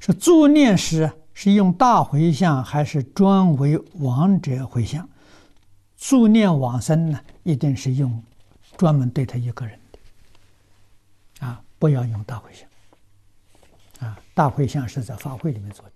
是助念时是用大回向还是专为亡者回向？助念往生呢，一定是用专门对他一个人的，啊，不要用大回向，啊，大回向是在法会里面做的。